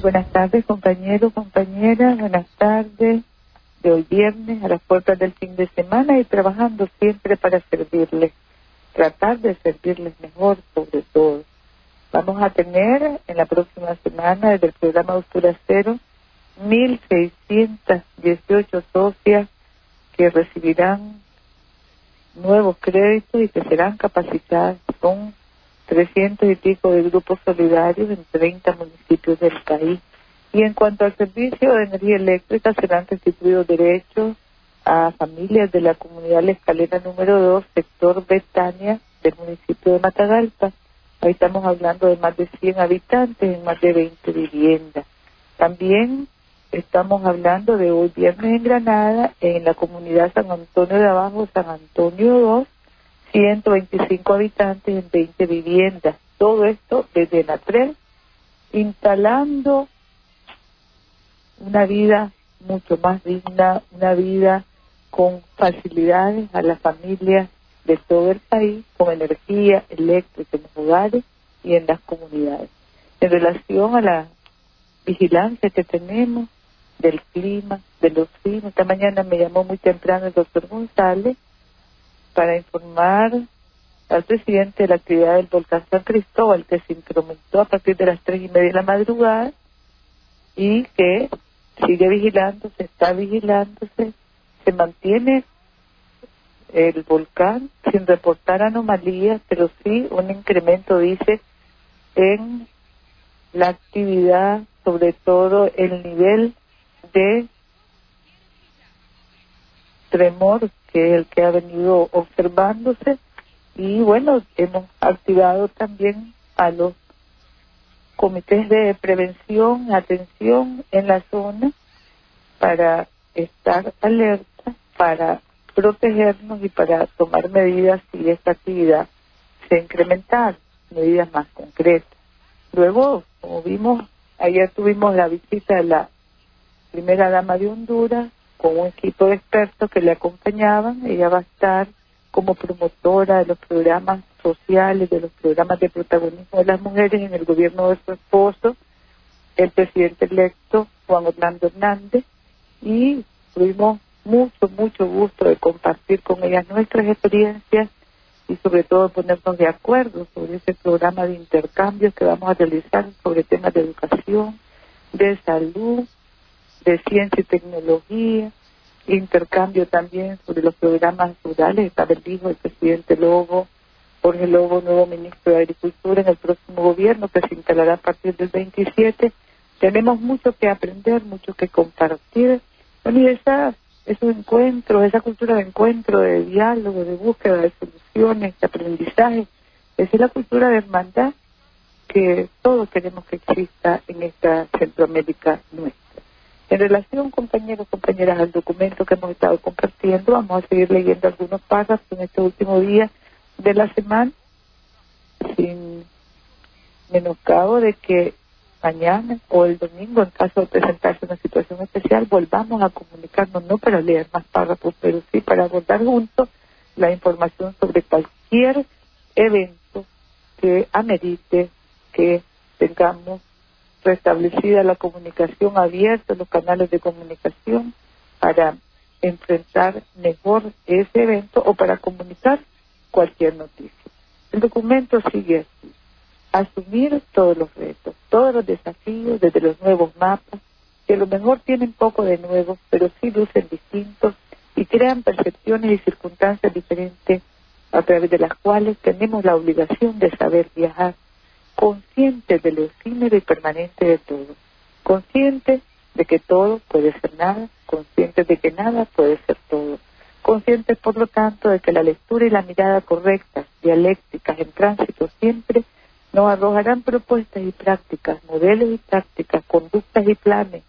Buenas tardes, compañeros, compañeras. Buenas tardes de hoy viernes a las puertas del fin de semana y trabajando siempre para servirles, tratar de servirles mejor sobre todo. Vamos a tener en la próxima semana desde el programa Oscura Cero 1.618 socias que recibirán nuevos créditos y que serán capacitadas con 300 y pico de grupos solidarios en 30 municipios del país. Y en cuanto al servicio de energía eléctrica, serán restituidos derechos a familias de la comunidad La Escalera número 2, sector Betania, del municipio de Matagalpa. Ahí estamos hablando de más de 100 habitantes en más de 20 viviendas. También estamos hablando de hoy viernes en Granada, en la comunidad San Antonio de Abajo, San Antonio 2, 125 habitantes en 20 viviendas. Todo esto desde Natrel, instalando una vida mucho más digna, una vida con facilidades a las familias de todo el país, con energía eléctrica en los hogares y en las comunidades. En relación a la vigilancia que tenemos del clima, de los climas, esta mañana me llamó muy temprano el doctor González para informar al presidente de la actividad del volcán San Cristóbal, que se incrementó a partir de las tres y media de la madrugada y que sigue vigilándose, está vigilándose, se mantiene el volcán sin reportar anomalías, pero sí un incremento, dice, en la actividad, sobre todo el nivel de tremor que es el que ha venido observándose y bueno, hemos activado también a los comités de prevención, atención en la zona para estar alerta, para protegernos y para tomar medidas si esta actividad se incrementar, medidas más concretas. Luego, como vimos, ayer tuvimos la visita de la primera dama de Honduras con un equipo de expertos que le acompañaban. Ella va a estar como promotora de los programas sociales, de los programas de protagonismo de las mujeres en el gobierno de su esposo, el presidente electo Juan Orlando Hernández, y tuvimos mucho, mucho gusto de compartir con ellas nuestras experiencias y sobre todo ponernos de acuerdo sobre ese programa de intercambio que vamos a realizar sobre temas de educación, de salud, de ciencia y tecnología, intercambio también sobre los programas rurales, está el hijo del presidente Lobo, Jorge Lobo, nuevo ministro de Agricultura en el próximo gobierno que se instalará a partir del 27. Tenemos mucho que aprender, mucho que compartir. y esa, esos encuentros, esa cultura de encuentro, de diálogo, de búsqueda de soluciones, de aprendizaje, esa es la cultura de hermandad que todos queremos que exista en esta Centroamérica nuestra. En relación, compañeros, compañeras, al documento que hemos estado compartiendo, vamos a seguir leyendo algunos párrafos en este último día de la semana, sin menoscabo de que mañana o el domingo, en caso de presentarse una situación especial, volvamos a comunicarnos, no para leer más párrafos, pero sí para abordar juntos la información sobre cualquier evento que amerite que tengamos restablecida la comunicación abierta, los canales de comunicación para enfrentar mejor ese evento o para comunicar cualquier noticia. El documento sigue así. Asumir todos los retos, todos los desafíos, desde los nuevos mapas, que a lo mejor tienen poco de nuevo, pero sí lucen distintos y crean percepciones y circunstancias diferentes a través de las cuales tenemos la obligación de saber viajar consciente de lo efímero y permanente de todo, consciente de que todo puede ser nada, consciente de que nada puede ser todo, consciente por lo tanto de que la lectura y la mirada correctas, dialécticas, en tránsito siempre, nos arrojarán propuestas y prácticas, modelos y prácticas, conductas y planes,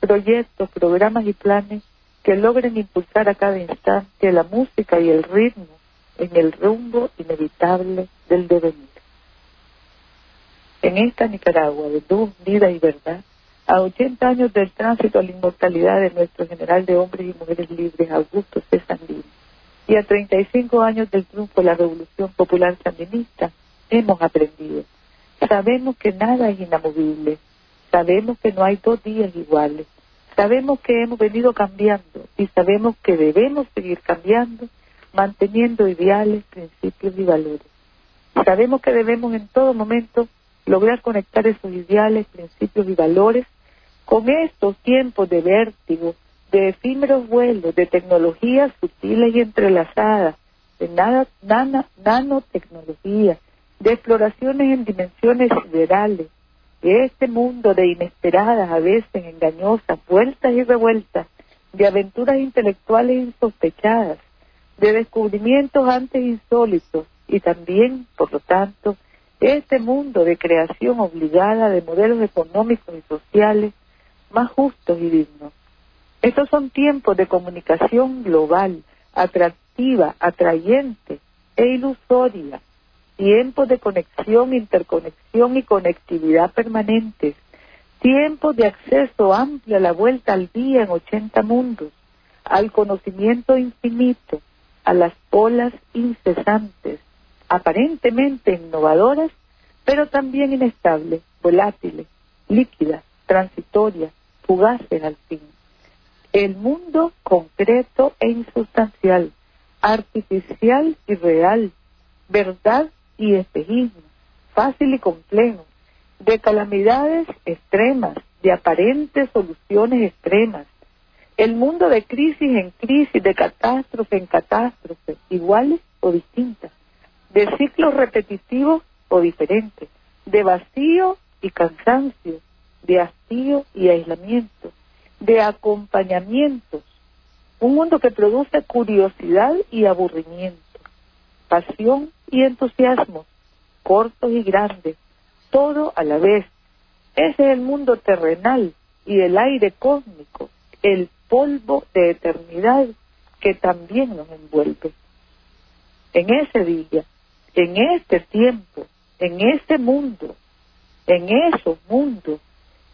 proyectos, programas y planes que logren impulsar a cada instante la música y el ritmo en el rumbo inevitable del devenir. En esta Nicaragua de luz, vida y verdad, a 80 años del tránsito a la inmortalidad de nuestro general de hombres y mujeres libres, Augusto C. Sandino, y a 35 años del triunfo de la Revolución Popular Sandinista, hemos aprendido. Sabemos que nada es inamovible, Sabemos que no hay dos días iguales. Sabemos que hemos venido cambiando y sabemos que debemos seguir cambiando, manteniendo ideales, principios y valores. Sabemos que debemos en todo momento lograr conectar esos ideales, principios y valores con estos tiempos de vértigo, de efímeros vuelos, de tecnologías sutiles y entrelazadas, de nada, nana, nanotecnología, de exploraciones en dimensiones siderales, de este mundo de inesperadas, a veces engañosas, vueltas y revueltas, de aventuras intelectuales insospechadas, de descubrimientos antes insólitos y también, por lo tanto, este mundo de creación obligada de modelos económicos y sociales más justos y dignos. Estos son tiempos de comunicación global, atractiva, atrayente e ilusoria, tiempos de conexión, interconexión y conectividad permanentes, tiempos de acceso amplio a la vuelta al día en 80 mundos, al conocimiento infinito, a las olas incesantes, aparentemente innovadoras, pero también inestables, volátiles, líquidas, transitorias, fugaces al fin. El mundo concreto e insustancial, artificial y real, verdad y espejismo, fácil y complejo, de calamidades extremas, de aparentes soluciones extremas. El mundo de crisis en crisis, de catástrofe en catástrofe, iguales o distintas de ciclos repetitivos o diferentes, de vacío y cansancio, de hastío y aislamiento, de acompañamientos, un mundo que produce curiosidad y aburrimiento, pasión y entusiasmo, cortos y grandes, todo a la vez. Ese es el mundo terrenal y el aire cósmico, el polvo de eternidad que también nos envuelve. En ese día, en este tiempo, en este mundo, en esos mundos,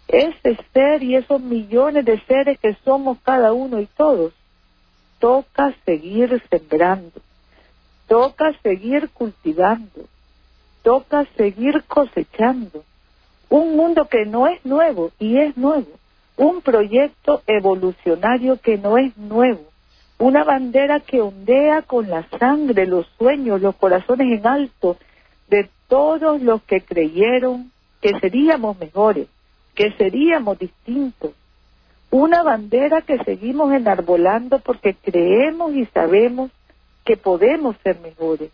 ese ser y esos millones de seres que somos cada uno y todos, toca seguir sembrando, toca seguir cultivando, toca seguir cosechando. Un mundo que no es nuevo y es nuevo, un proyecto evolucionario que no es nuevo, una bandera que ondea con la sangre, los sueños, los corazones en alto de todos los que creyeron que seríamos mejores, que seríamos distintos. Una bandera que seguimos enarbolando porque creemos y sabemos que podemos ser mejores,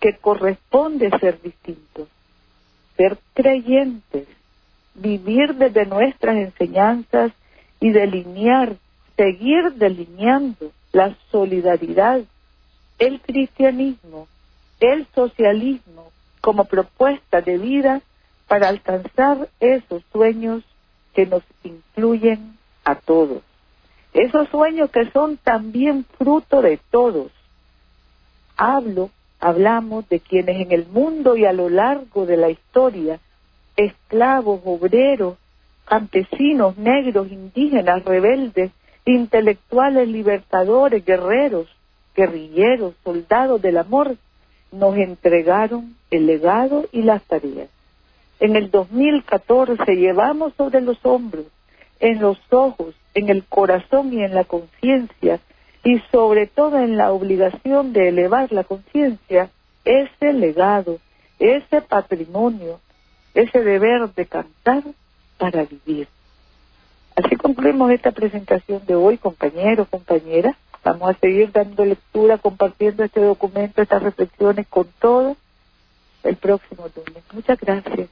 que corresponde ser distintos, ser creyentes, vivir desde nuestras enseñanzas y delinear, seguir delineando la solidaridad, el cristianismo, el socialismo como propuesta de vida para alcanzar esos sueños que nos incluyen a todos. Esos sueños que son también fruto de todos. Hablo, hablamos de quienes en el mundo y a lo largo de la historia, esclavos, obreros, campesinos, negros, indígenas, rebeldes, intelectuales libertadores, guerreros, guerrilleros, soldados del amor, nos entregaron el legado y las tareas. En el 2014 llevamos sobre los hombros, en los ojos, en el corazón y en la conciencia, y sobre todo en la obligación de elevar la conciencia, ese legado, ese patrimonio, ese deber de cantar para vivir. Así concluimos esta presentación de hoy, compañeros, compañeras. Vamos a seguir dando lectura, compartiendo este documento, estas reflexiones con todos el próximo lunes. Muchas gracias,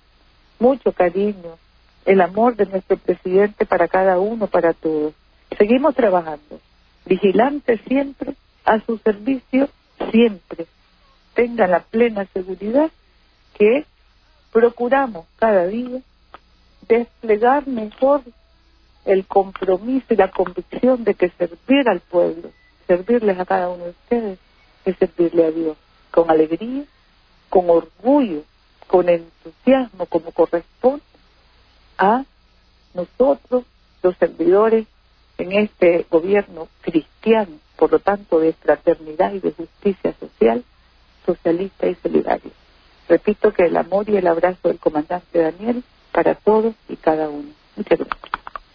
mucho cariño, el amor de nuestro presidente para cada uno, para todos. Seguimos trabajando, vigilantes siempre, a su servicio siempre. Tengan la plena seguridad que procuramos cada día desplegar mejor el compromiso y la convicción de que servir al pueblo, servirles a cada uno de ustedes, es servirle a Dios con alegría, con orgullo, con entusiasmo, como corresponde a nosotros, los servidores, en este gobierno cristiano, por lo tanto de fraternidad y de justicia social, socialista y solidario. Repito que el amor y el abrazo del comandante Daniel para todos y cada uno. Muchas gracias.